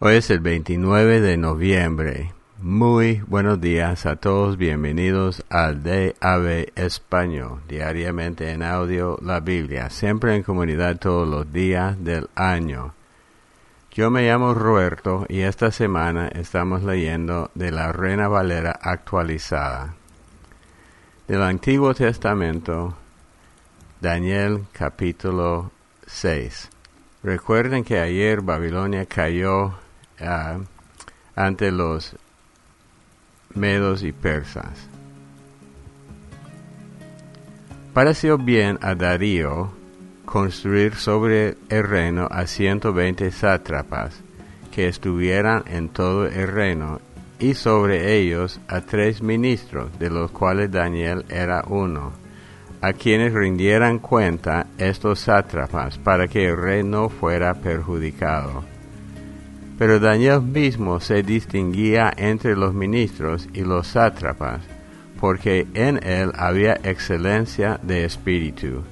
Hoy es el 29 de noviembre. Muy buenos días a todos, bienvenidos al DAB Español, diariamente en audio la Biblia, siempre en comunidad todos los días del año. Yo me llamo Roberto y esta semana estamos leyendo de la Reina Valera actualizada. Del Antiguo Testamento, Daniel capítulo 6. Recuerden que ayer Babilonia cayó ante los medos y persas. Pareció bien a Darío construir sobre el reino a 120 sátrapas que estuvieran en todo el reino y sobre ellos a tres ministros, de los cuales Daniel era uno, a quienes rindieran cuenta estos sátrapas para que el rey no fuera perjudicado pero Daniel mismo se distinguía entre los ministros y los sátrapas, porque en él había excelencia de espíritu,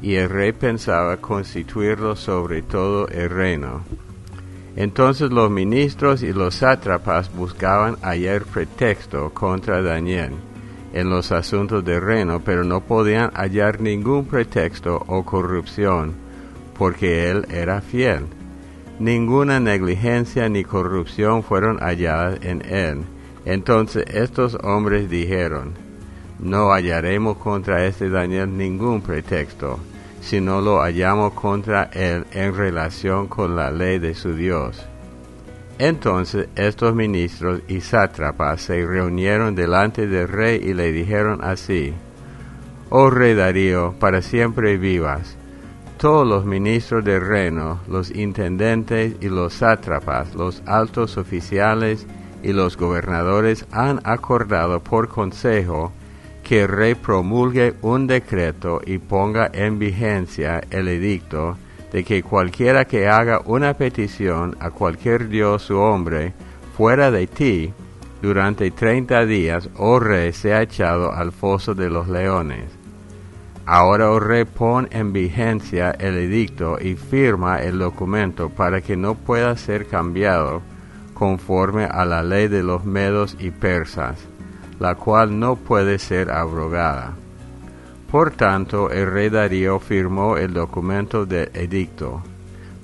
y el rey pensaba constituirlo sobre todo el reino. Entonces los ministros y los sátrapas buscaban hallar pretexto contra Daniel en los asuntos del reino, pero no podían hallar ningún pretexto o corrupción, porque él era fiel ninguna negligencia ni corrupción fueron halladas en él. Entonces estos hombres dijeron, no hallaremos contra este Daniel ningún pretexto, sino lo hallamos contra él en relación con la ley de su Dios. Entonces estos ministros y sátrapas se reunieron delante del rey y le dijeron así, Oh rey Darío, para siempre vivas todos los ministros del reino, los intendentes y los sátrapas, los altos oficiales y los gobernadores han acordado por consejo que el rey promulgue un decreto y ponga en vigencia el edicto de que cualquiera que haga una petición a cualquier dios o hombre fuera de ti durante treinta días, oh rey, sea echado al foso de los leones. Ahora, pon en vigencia el edicto y firma el documento para que no pueda ser cambiado conforme a la ley de los medos y persas, la cual no puede ser abrogada. Por tanto, el rey Darío firmó el documento del edicto.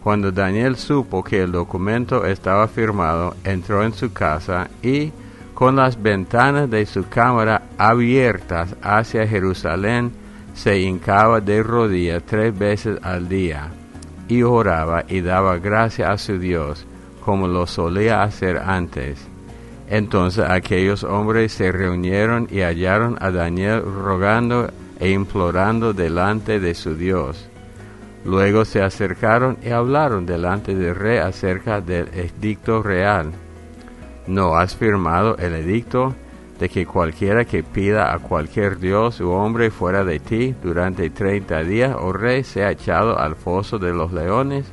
Cuando Daniel supo que el documento estaba firmado, entró en su casa y, con las ventanas de su cámara abiertas hacia Jerusalén, se hincaba de rodillas tres veces al día y oraba y daba gracia a su Dios como lo solía hacer antes. Entonces aquellos hombres se reunieron y hallaron a Daniel rogando e implorando delante de su Dios. Luego se acercaron y hablaron delante del rey acerca del edicto real. ¿No has firmado el edicto? De que cualquiera que pida a cualquier dios u hombre fuera de ti durante treinta días, oh rey, sea echado al foso de los leones?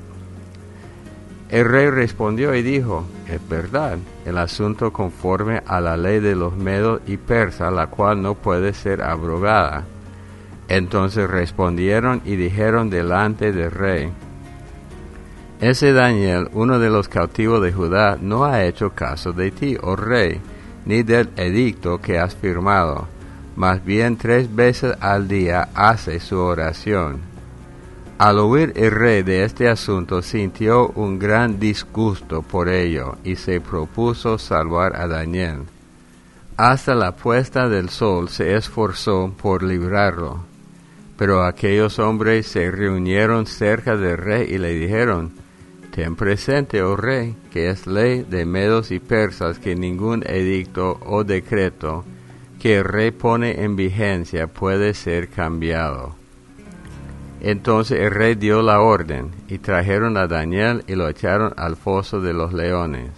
El rey respondió y dijo, es verdad, el asunto conforme a la ley de los medos y persas, la cual no puede ser abrogada. Entonces respondieron y dijeron delante del rey, ese Daniel, uno de los cautivos de Judá, no ha hecho caso de ti, oh rey, ni del edicto que has firmado, más bien tres veces al día hace su oración. Al oír el rey de este asunto sintió un gran disgusto por ello y se propuso salvar a Daniel. Hasta la puesta del sol se esforzó por librarlo. Pero aquellos hombres se reunieron cerca del rey y le dijeron, Ten presente, oh rey, que es ley de medos y persas que ningún edicto o decreto que el rey pone en vigencia puede ser cambiado. Entonces el rey dio la orden, y trajeron a Daniel y lo echaron al foso de los leones.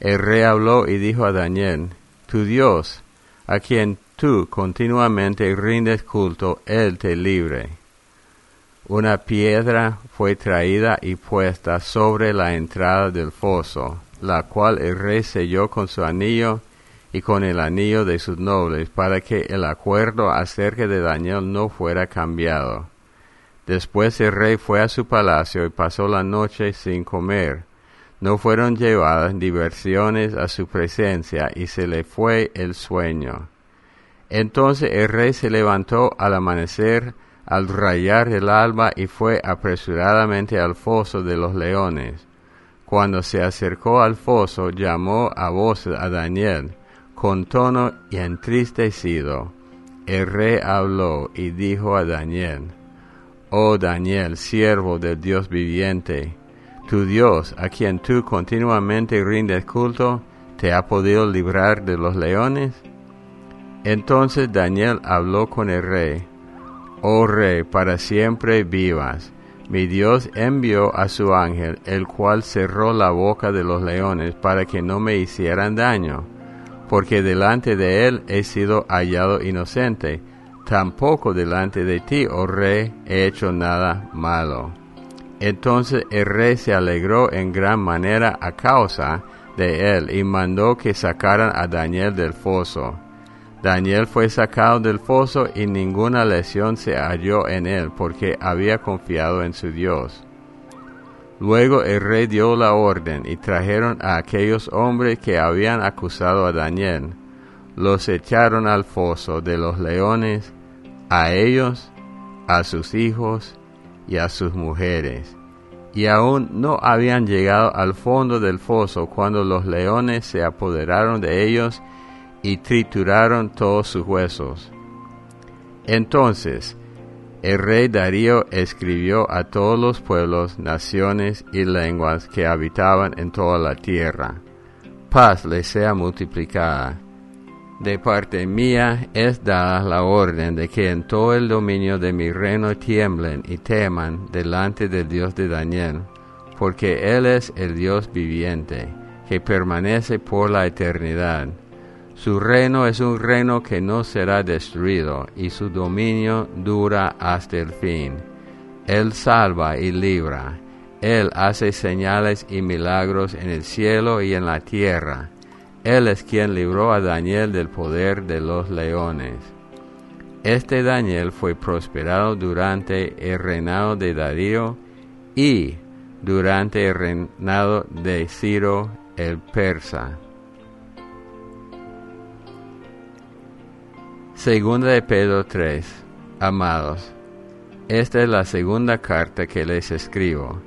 El rey habló y dijo a Daniel, Tu Dios, a quien tú continuamente rindes culto, él te libre una piedra fue traída y puesta sobre la entrada del foso, la cual el rey selló con su anillo y con el anillo de sus nobles, para que el acuerdo acerca de Daniel no fuera cambiado. Después el rey fue a su palacio y pasó la noche sin comer. no fueron llevadas diversiones a su presencia y se le fue el sueño. Entonces el rey se levantó al amanecer, al rayar el alba y fue apresuradamente al foso de los leones. Cuando se acercó al foso, llamó a voz a Daniel, con tono y entristecido. El rey habló y dijo a Daniel, Oh Daniel, siervo del Dios viviente, tu Dios, a quien tú continuamente rindes culto, ¿te ha podido librar de los leones? Entonces Daniel habló con el rey, Oh rey, para siempre vivas. Mi Dios envió a su ángel, el cual cerró la boca de los leones para que no me hicieran daño, porque delante de él he sido hallado inocente. Tampoco delante de ti, oh rey, he hecho nada malo. Entonces el rey se alegró en gran manera a causa de él y mandó que sacaran a Daniel del foso. Daniel fue sacado del foso y ninguna lesión se halló en él porque había confiado en su Dios. Luego el rey dio la orden y trajeron a aquellos hombres que habían acusado a Daniel. Los echaron al foso de los leones, a ellos, a sus hijos y a sus mujeres. Y aún no habían llegado al fondo del foso cuando los leones se apoderaron de ellos y trituraron todos sus huesos. Entonces, el rey Darío escribió a todos los pueblos, naciones y lenguas que habitaban en toda la tierra. Paz les sea multiplicada. De parte mía es dada la orden de que en todo el dominio de mi reino tiemblen y teman delante del Dios de Daniel, porque Él es el Dios viviente, que permanece por la eternidad su reino es un reino que no será destruido y su dominio dura hasta el fin. Él salva y libra. Él hace señales y milagros en el cielo y en la tierra. Él es quien libró a Daniel del poder de los leones. Este Daniel fue prosperado durante el reinado de Darío y durante el reinado de Ciro el persa. Segunda de Pedro 3. Amados, esta es la segunda carta que les escribo.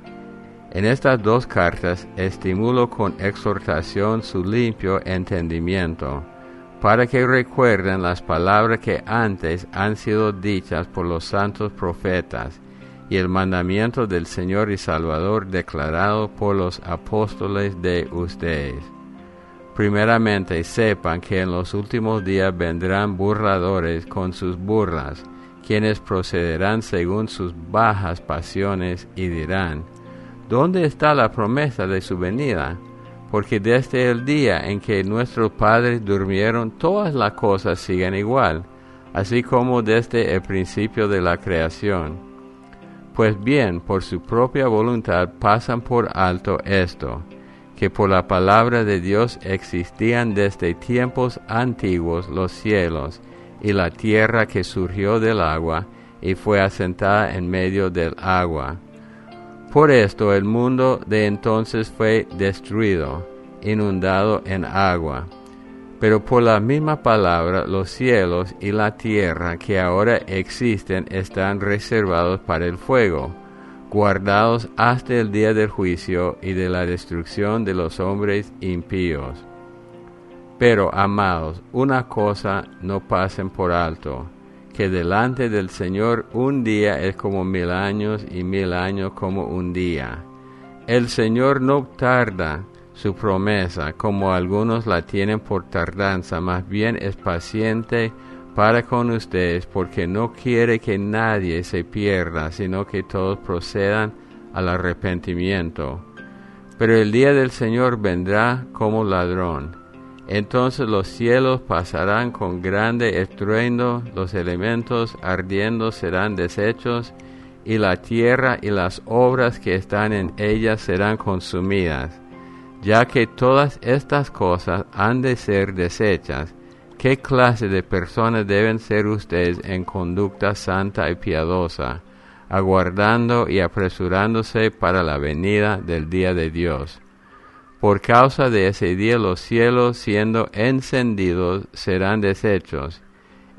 En estas dos cartas estimulo con exhortación su limpio entendimiento, para que recuerden las palabras que antes han sido dichas por los santos profetas y el mandamiento del Señor y Salvador declarado por los apóstoles de ustedes Primeramente sepan que en los últimos días vendrán burladores con sus burlas, quienes procederán según sus bajas pasiones y dirán, ¿dónde está la promesa de su venida? Porque desde el día en que nuestros padres durmieron, todas las cosas siguen igual, así como desde el principio de la creación. Pues bien, por su propia voluntad pasan por alto esto que por la palabra de Dios existían desde tiempos antiguos los cielos y la tierra que surgió del agua y fue asentada en medio del agua. Por esto el mundo de entonces fue destruido, inundado en agua. Pero por la misma palabra los cielos y la tierra que ahora existen están reservados para el fuego guardados hasta el día del juicio y de la destrucción de los hombres impíos. Pero, amados, una cosa no pasen por alto, que delante del Señor un día es como mil años y mil años como un día. El Señor no tarda su promesa, como algunos la tienen por tardanza, más bien es paciente para con ustedes, porque no quiere que nadie se pierda, sino que todos procedan al arrepentimiento. Pero el día del Señor vendrá como ladrón. Entonces los cielos pasarán con grande estruendo, los elementos ardiendo serán deshechos, y la tierra y las obras que están en ella serán consumidas. Ya que todas estas cosas han de ser deshechas, ¿Qué clase de personas deben ser ustedes en conducta santa y piadosa, aguardando y apresurándose para la venida del día de Dios? Por causa de ese día los cielos siendo encendidos serán deshechos,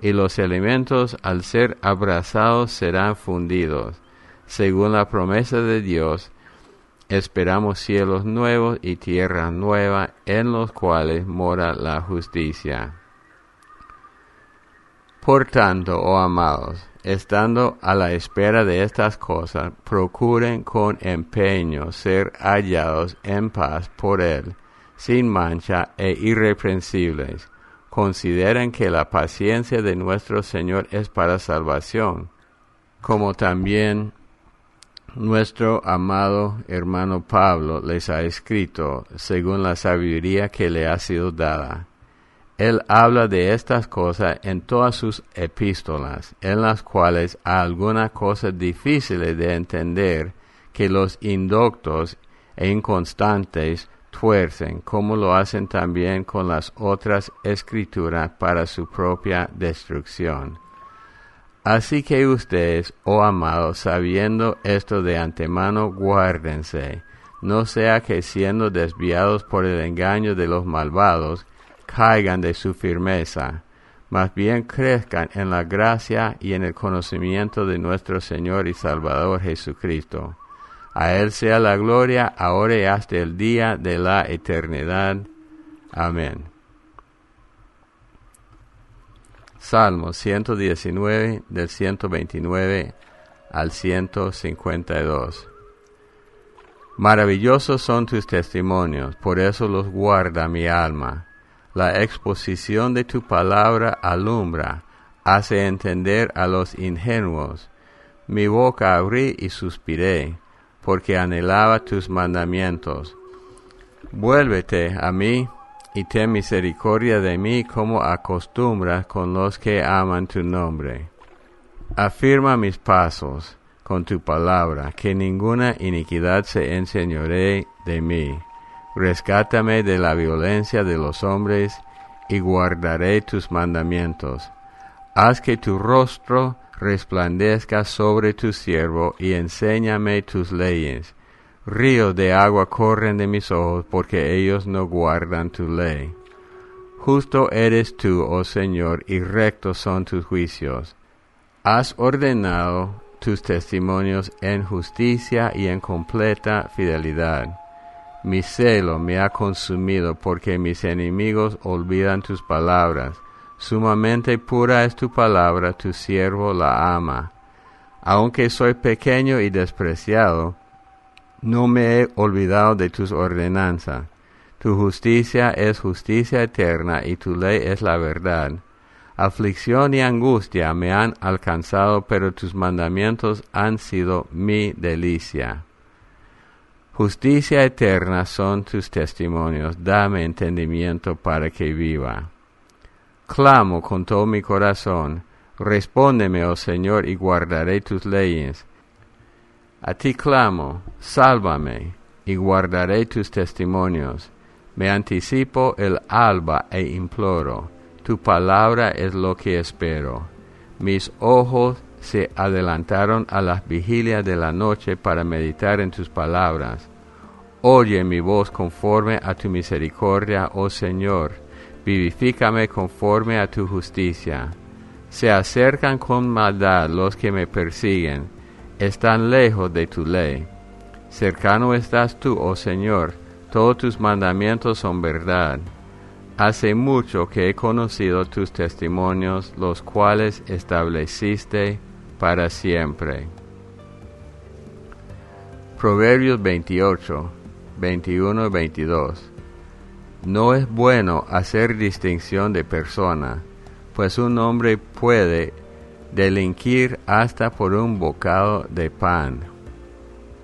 y los elementos al ser abrazados serán fundidos. Según la promesa de Dios, esperamos cielos nuevos y tierra nueva en los cuales mora la justicia. Por tanto, oh amados, estando a la espera de estas cosas, procuren con empeño ser hallados en paz por Él, sin mancha e irreprensibles. Consideren que la paciencia de nuestro Señor es para salvación, como también nuestro amado hermano Pablo les ha escrito según la sabiduría que le ha sido dada. Él habla de estas cosas en todas sus epístolas, en las cuales hay algunas cosas difíciles de entender que los indoctos e inconstantes tuercen, como lo hacen también con las otras escrituras para su propia destrucción. Así que ustedes, oh amados, sabiendo esto de antemano, guárdense, no sea que siendo desviados por el engaño de los malvados, caigan de su firmeza, más bien crezcan en la gracia y en el conocimiento de nuestro Señor y Salvador Jesucristo. A Él sea la gloria, ahora y hasta el día de la eternidad. Amén. Salmo 119 del 129 al 152. Maravillosos son tus testimonios, por eso los guarda mi alma. La exposición de tu palabra alumbra, hace entender a los ingenuos. Mi boca abrí y suspiré, porque anhelaba tus mandamientos. Vuélvete a mí y ten misericordia de mí como acostumbras con los que aman tu nombre. Afirma mis pasos con tu palabra, que ninguna iniquidad se enseñoree de mí. Rescátame de la violencia de los hombres y guardaré tus mandamientos. Haz que tu rostro resplandezca sobre tu siervo y enséñame tus leyes Ríos de agua corren de mis ojos porque ellos no guardan tu ley. Justo eres tú, oh Señor, y rectos son tus juicios. Has ordenado tus testimonios en justicia y en completa fidelidad. Mi celo me ha consumido porque mis enemigos olvidan tus palabras. Sumamente pura es tu palabra, tu siervo la ama. Aunque soy pequeño y despreciado, no me he olvidado de tus ordenanzas. Tu justicia es justicia eterna y tu ley es la verdad. Aflicción y angustia me han alcanzado, pero tus mandamientos han sido mi delicia. Justicia eterna son tus testimonios, dame entendimiento para que viva. Clamo con todo mi corazón, respóndeme, oh Señor, y guardaré tus leyes. A ti clamo, sálvame, y guardaré tus testimonios. Me anticipo el alba e imploro, tu palabra es lo que espero. Mis ojos se adelantaron a las vigilias de la noche para meditar en tus palabras. Oye mi voz conforme a tu misericordia, oh Señor, vivifícame conforme a tu justicia. Se acercan con maldad los que me persiguen están lejos de tu ley. Cercano estás tú, oh Señor, todos tus mandamientos son verdad. Hace mucho que he conocido tus testimonios, los cuales estableciste para siempre. Proverbios 28, 21 y 22. No es bueno hacer distinción de persona, pues un hombre puede delinquir hasta por un bocado de pan.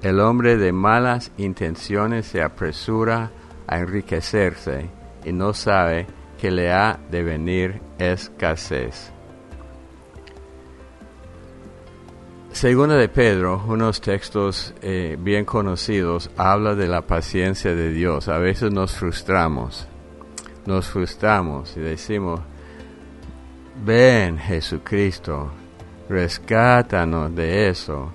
El hombre de malas intenciones se apresura a enriquecerse y no sabe que le ha de venir escasez. Segunda de Pedro, unos textos eh, bien conocidos, habla de la paciencia de Dios. A veces nos frustramos, nos frustramos y decimos, ven Jesucristo, rescátanos de eso.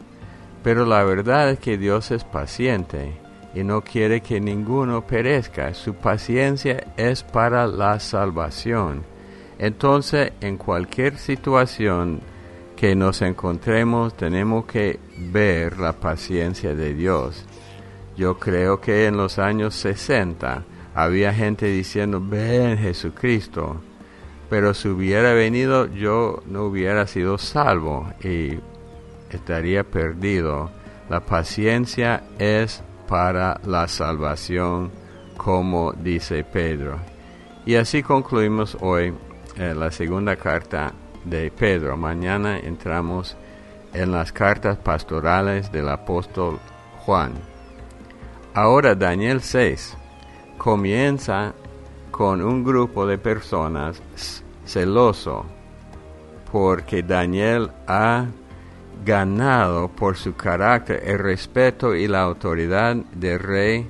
Pero la verdad es que Dios es paciente y no quiere que ninguno perezca. Su paciencia es para la salvación. Entonces, en cualquier situación que nos encontremos, tenemos que ver la paciencia de Dios. Yo creo que en los años 60 había gente diciendo, ven Jesucristo, pero si hubiera venido yo no hubiera sido salvo y estaría perdido. La paciencia es para la salvación, como dice Pedro. Y así concluimos hoy eh, la segunda carta de Pedro. Mañana entramos en las cartas pastorales del apóstol Juan. Ahora Daniel 6 comienza con un grupo de personas celoso porque Daniel ha ganado por su carácter el respeto y la autoridad del rey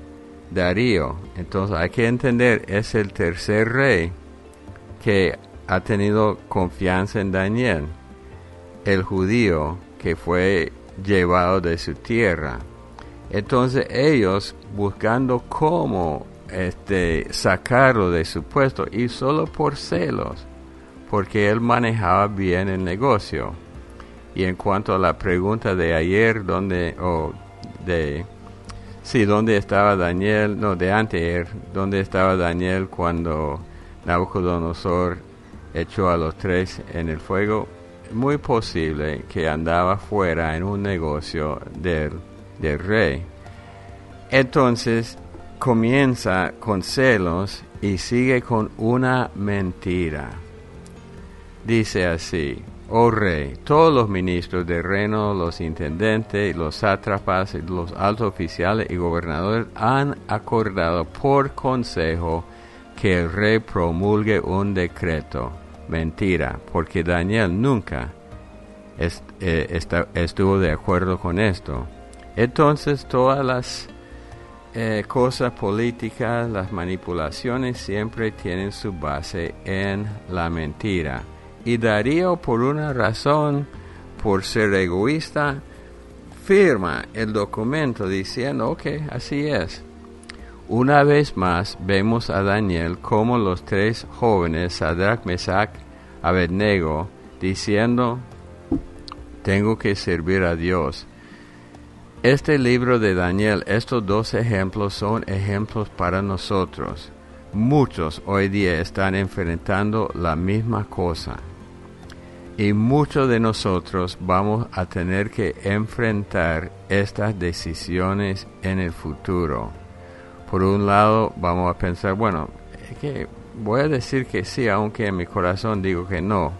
Darío. Entonces hay que entender, es el tercer rey que ha tenido confianza en Daniel, el judío que fue llevado de su tierra. Entonces ellos buscando cómo este, sacarlo de su puesto y solo por celos, porque él manejaba bien el negocio. Y en cuanto a la pregunta de ayer, donde, o de, sí, ¿dónde estaba Daniel? No, de anteayer, ¿dónde estaba Daniel cuando Nabucodonosor echó a los tres en el fuego? Muy posible que andaba fuera en un negocio del, del rey. Entonces comienza con celos y sigue con una mentira. Dice así, oh rey, todos los ministros del reino, los intendentes, los sátrapas, los altos oficiales y gobernadores han acordado por consejo que el rey promulgue un decreto. Mentira, porque Daniel nunca eh, estuvo de acuerdo con esto. Entonces todas las eh, cosas políticas, las manipulaciones siempre tienen su base en la mentira. Y Darío, por una razón, por ser egoísta, firma el documento diciendo, que así es. Una vez más vemos a Daniel como los tres jóvenes, Sadrach, Mesach, Abednego, diciendo, tengo que servir a Dios. Este libro de Daniel, estos dos ejemplos son ejemplos para nosotros. Muchos hoy día están enfrentando la misma cosa y muchos de nosotros vamos a tener que enfrentar estas decisiones en el futuro. Por un lado, vamos a pensar, bueno, que voy a decir que sí, aunque en mi corazón digo que no.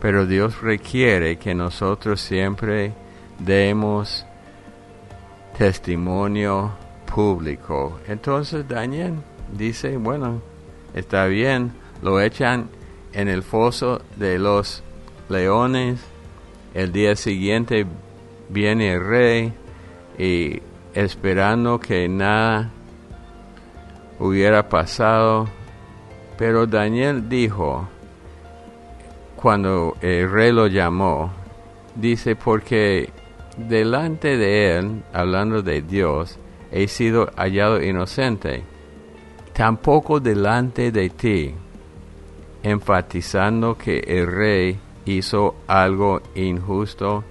Pero Dios requiere que nosotros siempre demos testimonio público. Entonces Daniel dice, bueno, está bien, lo echan en el foso de los leones. El día siguiente viene el rey y esperando que nada hubiera pasado. Pero Daniel dijo, cuando el rey lo llamó, dice, porque delante de él, hablando de Dios, he sido hallado inocente, tampoco delante de ti, enfatizando que el rey hizo algo injusto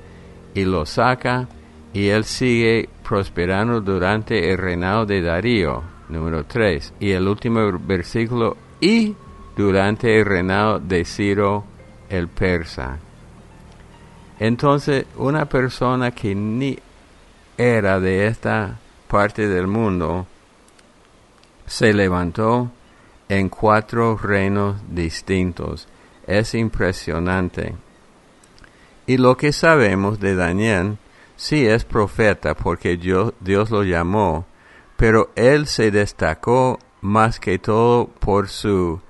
y lo saca y él sigue prosperando durante el reinado de Darío, número 3. Y el último versículo, y durante el reinado de Ciro el persa. Entonces, una persona que ni era de esta parte del mundo se levantó en cuatro reinos distintos es impresionante. Y lo que sabemos de Daniel, sí es profeta porque Dios, Dios lo llamó, pero él se destacó más que todo por su,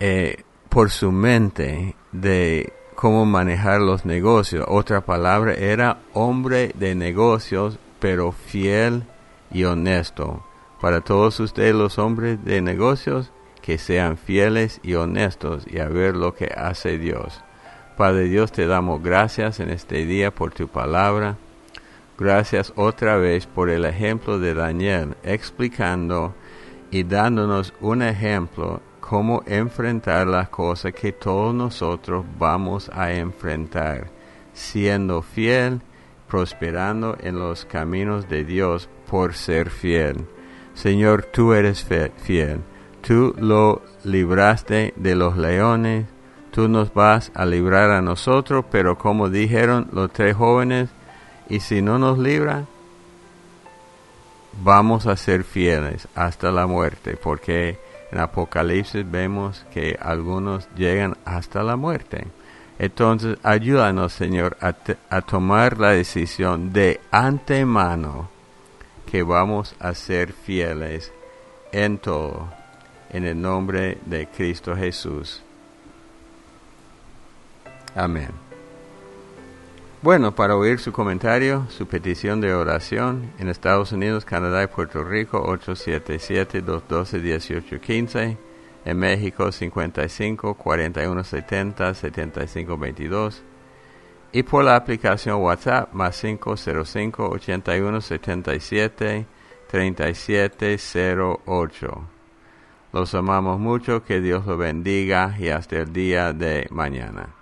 eh, por su mente de cómo manejar los negocios. Otra palabra era hombre de negocios, pero fiel y honesto. Para todos ustedes los hombres de negocios, que sean fieles y honestos y a ver lo que hace Dios. Padre Dios, te damos gracias en este día por tu palabra. Gracias otra vez por el ejemplo de Daniel, explicando y dándonos un ejemplo cómo enfrentar las cosas que todos nosotros vamos a enfrentar, siendo fiel, prosperando en los caminos de Dios por ser fiel. Señor, tú eres fiel. Tú lo libraste de los leones, tú nos vas a librar a nosotros, pero como dijeron los tres jóvenes, y si no nos libra, vamos a ser fieles hasta la muerte, porque en Apocalipsis vemos que algunos llegan hasta la muerte. Entonces, ayúdanos, Señor, a, tomar la decisión de antemano que vamos a ser fieles en todo, en el nombre de Cristo Jesús. Amén. Bueno, para oír su comentario, su petición de oración en Estados Unidos, Canadá y Puerto Rico, 877-212-1815. En México, 55-4170-7522. Y por la aplicación WhatsApp, más 505-8177-3708. Los amamos mucho, que Dios los bendiga y hasta el día de mañana.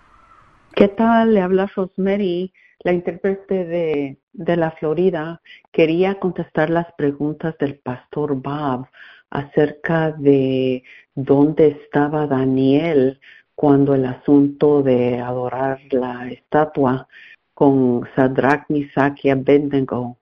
¿Qué tal? Le habla Rosemary, la intérprete de, de la Florida. Quería contestar las preguntas del pastor Bob acerca de dónde estaba Daniel cuando el asunto de adorar la estatua con Sadrach, Misaki y Abednego.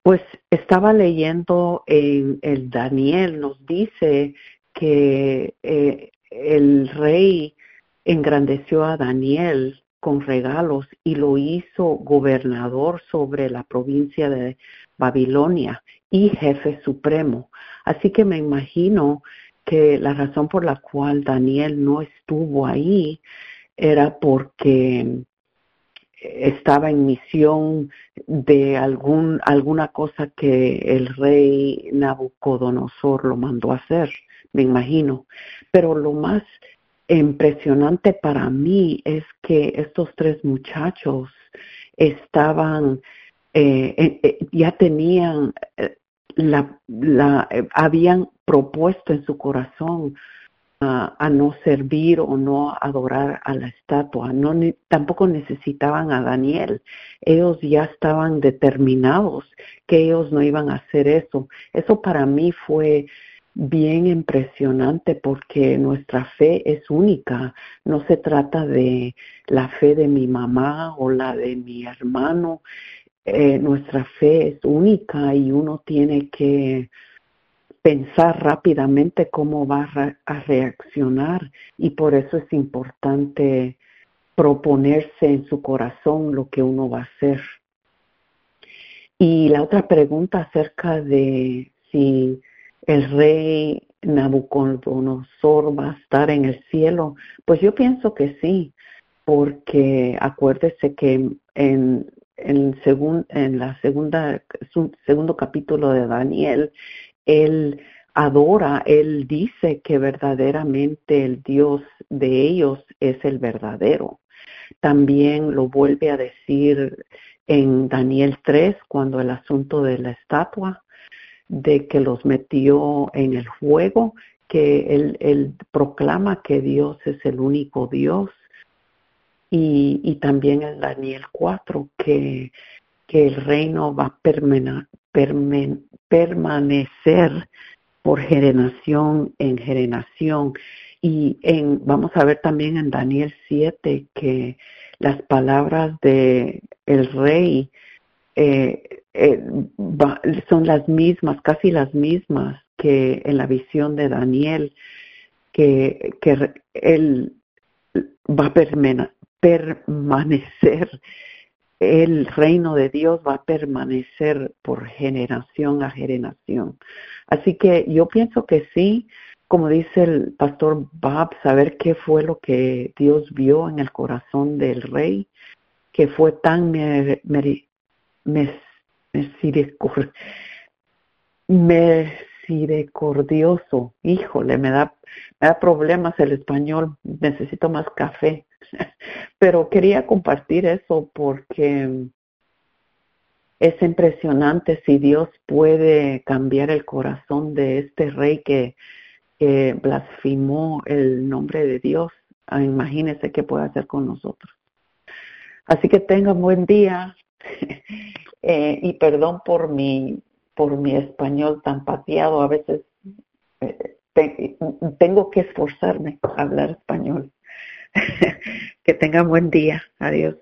Pues estaba leyendo en el Daniel, nos dice que eh, el rey engrandeció a Daniel con regalos y lo hizo gobernador sobre la provincia de Babilonia y jefe supremo. Así que me imagino que la razón por la cual Daniel no estuvo ahí era porque estaba en misión de algún, alguna cosa que el rey Nabucodonosor lo mandó a hacer, me imagino. Pero lo más impresionante para mí es que estos tres muchachos estaban, eh, eh, eh, ya tenían, la, la, habían propuesto en su corazón a no servir o no adorar a la estatua. No, tampoco necesitaban a Daniel. Ellos ya estaban determinados que ellos no iban a hacer eso. Eso para mí fue bien impresionante porque nuestra fe es única. No se trata de la fe de mi mamá o la de mi hermano. Eh, nuestra fe es única y uno tiene que pensar rápidamente cómo va a reaccionar y por eso es importante proponerse en su corazón lo que uno va a hacer. Y la otra pregunta acerca de si el rey Nabucodonosor va a estar en el cielo? Pues yo pienso que sí, porque acuérdese que en, en, en la segunda, segundo capítulo de Daniel, él adora, él dice que verdaderamente el Dios de ellos es el verdadero. También lo vuelve a decir en Daniel 3, cuando el asunto de la estatua, de que los metió en el fuego, que él, proclama que Dios es el único Dios. Y, también en Daniel 4, que, que el reino va a permanecer por generación en generación. Y en, vamos a ver también en Daniel 7 que las palabras de el rey eh, eh, son las mismas, casi las mismas que en la visión de Daniel, que, que él va a permanecer, el reino de Dios va a permanecer por generación a generación. Así que yo pienso que sí, como dice el pastor Bob, saber qué fue lo que Dios vio en el corazón del rey, que fue tan misericordioso. Híjole, me da, me da problemas el español, necesito más café. Pero quería compartir eso porque es impresionante si Dios puede cambiar el corazón de este rey que, que blasfimó el nombre de Dios. Ah, imagínese qué puede hacer con nosotros. Así que tenga buen día eh, y perdón por mi, por mi español tan pateado. A veces eh, tengo que esforzarme a hablar español. que tenga buen día. Adiós.